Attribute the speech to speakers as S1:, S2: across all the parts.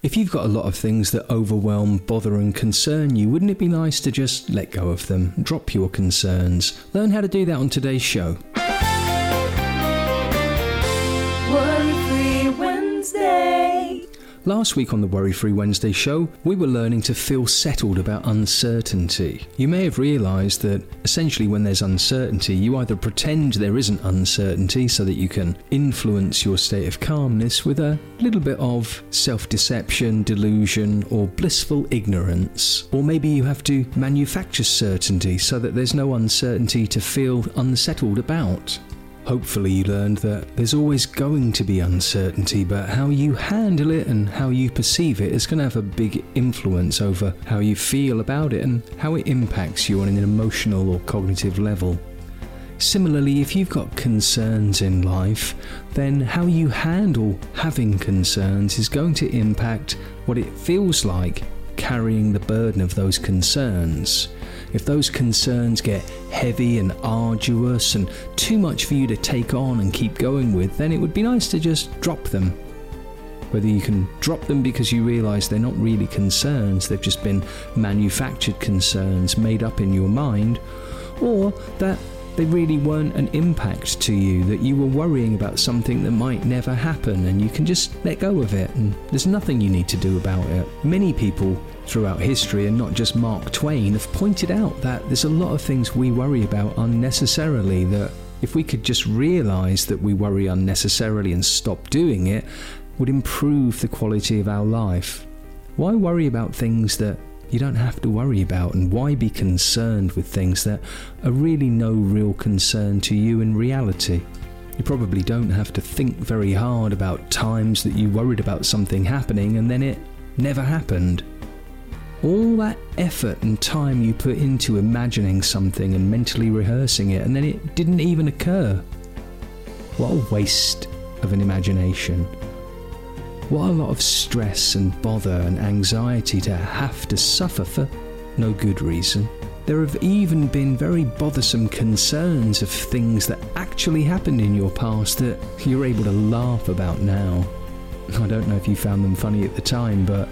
S1: If you've got a lot of things that overwhelm, bother, and concern you, wouldn't it be nice to just let go of them? Drop your concerns. Learn how to do that on today's show. Last week on the Worry Free Wednesday show, we were learning to feel settled about uncertainty. You may have realised that essentially, when there's uncertainty, you either pretend there isn't uncertainty so that you can influence your state of calmness with a little bit of self deception, delusion, or blissful ignorance, or maybe you have to manufacture certainty so that there's no uncertainty to feel unsettled about. Hopefully, you learned that there's always going to be uncertainty, but how you handle it and how you perceive it is going to have a big influence over how you feel about it and how it impacts you on an emotional or cognitive level. Similarly, if you've got concerns in life, then how you handle having concerns is going to impact what it feels like carrying the burden of those concerns. If those concerns get heavy and arduous and too much for you to take on and keep going with, then it would be nice to just drop them. Whether you can drop them because you realise they're not really concerns, they've just been manufactured concerns made up in your mind, or that they really weren't an impact to you, that you were worrying about something that might never happen and you can just let go of it and there's nothing you need to do about it. Many people throughout history, and not just Mark Twain, have pointed out that there's a lot of things we worry about unnecessarily that if we could just realise that we worry unnecessarily and stop doing it, would improve the quality of our life. Why worry about things that you don't have to worry about, and why be concerned with things that are really no real concern to you in reality? You probably don't have to think very hard about times that you worried about something happening and then it never happened. All that effort and time you put into imagining something and mentally rehearsing it, and then it didn't even occur. What a waste of an imagination. What a lot of stress and bother and anxiety to have to suffer for no good reason. There have even been very bothersome concerns of things that actually happened in your past that you're able to laugh about now. I don't know if you found them funny at the time, but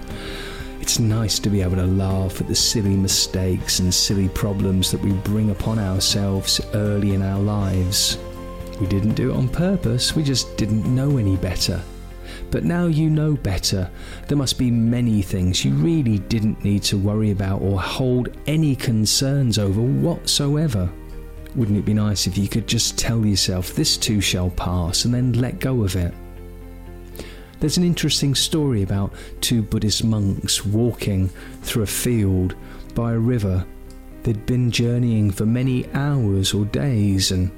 S1: it's nice to be able to laugh at the silly mistakes and silly problems that we bring upon ourselves early in our lives. We didn't do it on purpose, we just didn't know any better. But now you know better. There must be many things you really didn't need to worry about or hold any concerns over whatsoever. Wouldn't it be nice if you could just tell yourself this too shall pass and then let go of it? There's an interesting story about two Buddhist monks walking through a field by a river. They'd been journeying for many hours or days and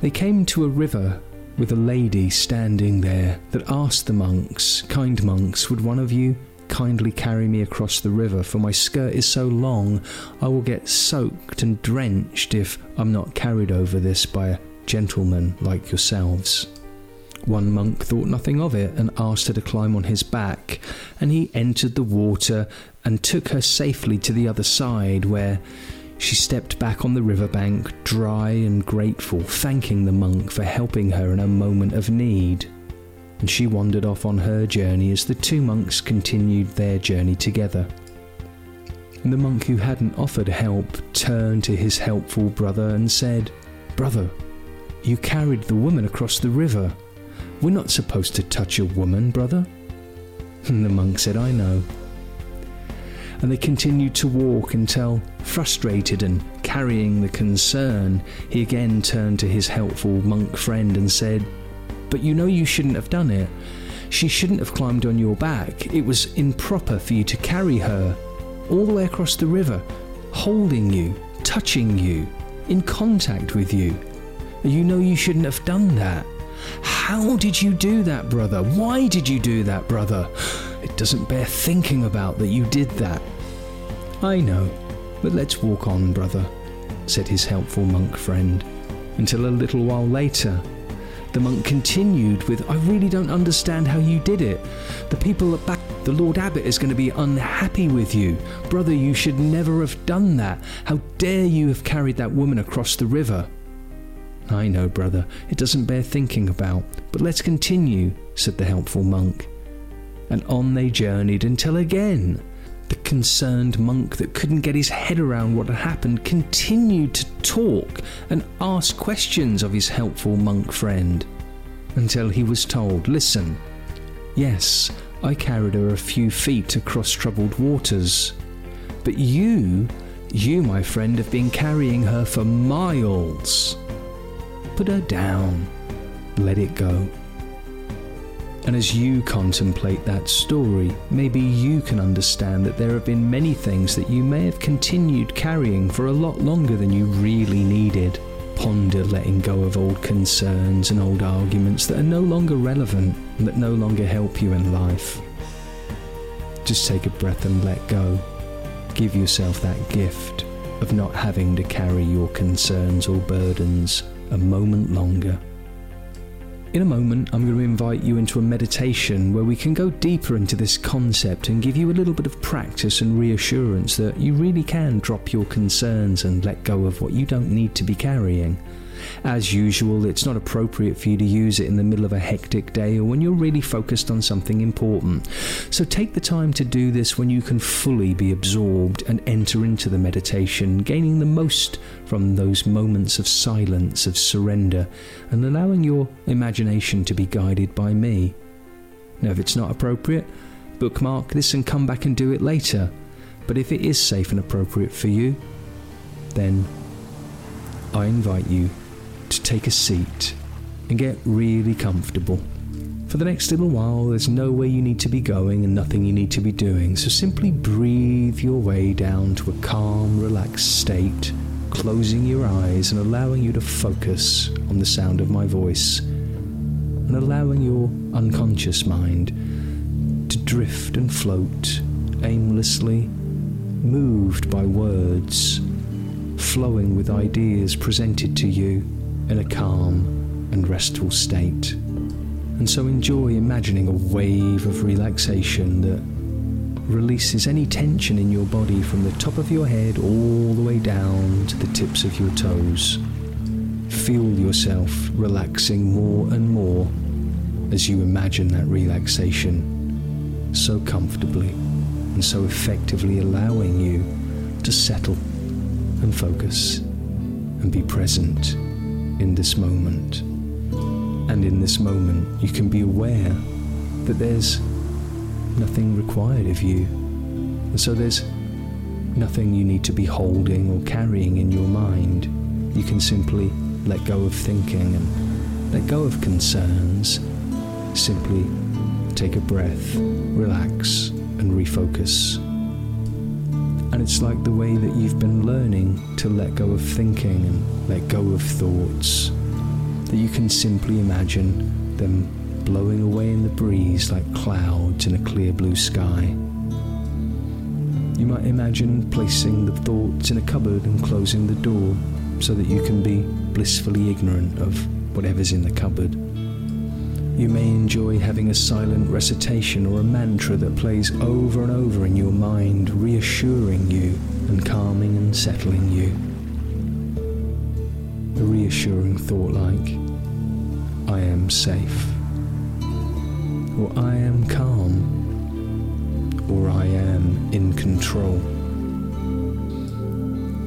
S1: they came to a river with a lady standing there that asked the monks, Kind monks, would one of you kindly carry me across the river? For my skirt is so long, I will get soaked and drenched if I'm not carried over this by a gentleman like yourselves. One monk thought nothing of it and asked her to climb on his back, and he entered the water and took her safely to the other side, where she stepped back on the riverbank, dry and grateful, thanking the monk for helping her in a moment of need. And she wandered off on her journey as the two monks continued their journey together. And the monk who hadn't offered help turned to his helpful brother and said, Brother, you carried the woman across the river. We're not supposed to touch a woman, brother. And the monk said, I know and they continued to walk until, frustrated and carrying the concern, he again turned to his helpful monk friend and said, But you know you shouldn't have done it. She shouldn't have climbed on your back. It was improper for you to carry her all the way across the river, holding you, touching you, in contact with you. You know you shouldn't have done that. How did you do that, brother? Why did you do that, brother? It doesn't bear thinking about that you did that. I know, but let's walk on, brother, said his helpful monk friend, until a little while later. The monk continued with, I really don't understand how you did it. The people at back, the Lord Abbot is going to be unhappy with you. Brother, you should never have done that. How dare you have carried that woman across the river? I know, brother, it doesn't bear thinking about, but let's continue, said the helpful monk. and on they journeyed until again the concerned monk that couldn't get his head around what had happened continued to talk and ask questions of his helpful monk friend until he was told, Listen, yes, I carried her a few feet across troubled waters, but you, you, my friend, have been carrying her for miles. Put her down, let it go. And as you contemplate that story, maybe you can understand that there have been many things that you may have continued carrying for a lot longer than you really needed. Ponder letting go of old concerns and old arguments that are no longer relevant and that no longer help you in life. Just take a breath and let go. Give yourself that gift of not having to carry your concerns or burdens a moment longer. In a moment, I'm going to invite you into a meditation where we can go deeper into this concept and give you a little bit of practice and reassurance that you really can drop your concerns and let go of what you don't need to be carrying. As usual, it's not appropriate for you to use it in the middle of a hectic day or when you're really focused on something important. So take the time to do this when you can fully be absorbed and enter into the meditation, gaining the most from those moments of silence, of surrender, and allowing your imagination to be guided by me. Now, if it's not appropriate, bookmark this and come back and do it later. But if it is safe and appropriate for you, then I invite you to take a seat and get really comfortable. For the next little while, there's nowhere you need to be going and nothing you need to be doing, so simply breathe your way down to a calm, relaxed state, closing your eyes and allowing you to focus on the sound of my voice, and allowing your unconscious mind to drift and float aimlessly, moved by words, flowing with ideas presented to you in a calm and restful state. And so enjoy imagining a wave of relaxation that releases any tension in your body from the top of your head all the way down to the tips of your toes. Feel yourself relaxing more and more as you imagine that relaxation so comfortably and so effectively allowing you to settle and focus and be present in this moment. And in this moment, you can be aware that there's nothing required of you. And so there's nothing you need to be holding or carrying in your mind. You can simply let go of thinking and let go of concerns. Simply take a breath, relax, and refocus. And it's like the way that you've been learning to let go of thinking and let go of thoughts, that you can simply imagine them blowing away in the breeze like clouds in a clear blue sky. You might imagine placing the thoughts in a cupboard and closing the door so that you can be blissfully ignorant of whatever's in the cupboard. You may enjoy having a silent recitation or a mantra that plays over and over in your mind, reassuring you and calming and settling you. A reassuring thought like, I am safe, or I am calm, or I am in control.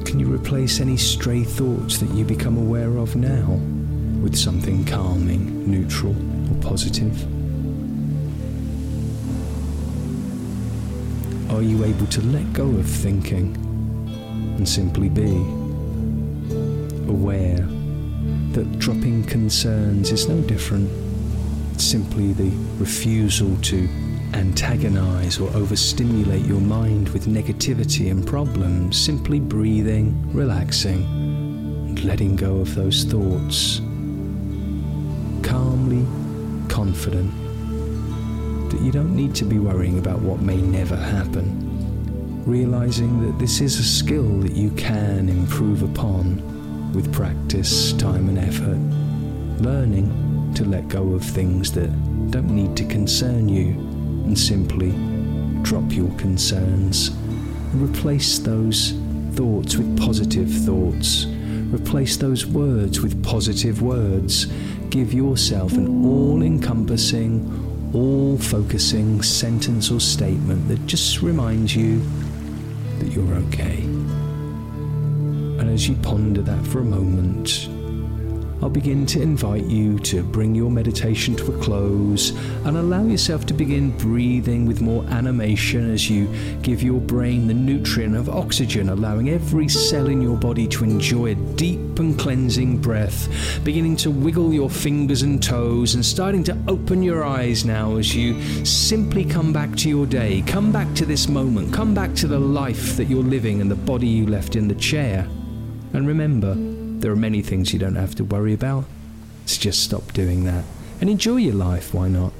S1: Can you replace any stray thoughts that you become aware of now with something calming, neutral, positive? Are you able to let go of thinking and simply be aware that dropping concerns is no different? It's simply the refusal to antagonize or overstimulate your mind with negativity and problems, simply breathing, relaxing, and letting go of those thoughts confident that you don't need to be worrying about what may never happen, realizing that this is a skill that you can improve upon with practice, time, and effort, learning to let go of things that don't need to concern you and simply drop your concerns replace those thoughts with positive thoughts. Replace those words with positive words give yourself an all encompassing, all focusing sentence or statement that just reminds you that you're okay. And as you ponder that for a moment, I'll begin to invite you to bring your meditation to a close and allow yourself to begin breathing with more animation as you give your brain the nutrient of oxygen, allowing every cell in your body to enjoy a deep and cleansing breath, beginning to wiggle your fingers and toes and starting to open your eyes now as you simply come back to your day, come back to this moment, come back to the life that you're living and the body you left in the chair. And remember, there are many things you don't have to worry about. So just stop doing that and enjoy your life, why not?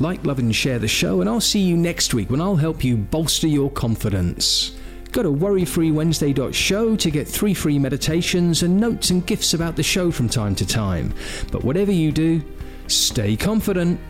S1: Like, love, and share the show, and I'll see you next week when I'll help you bolster your confidence. Go to worryfreewednesday.show to get three free meditations and notes and gifts about the show from time to time. But whatever you do, stay confident.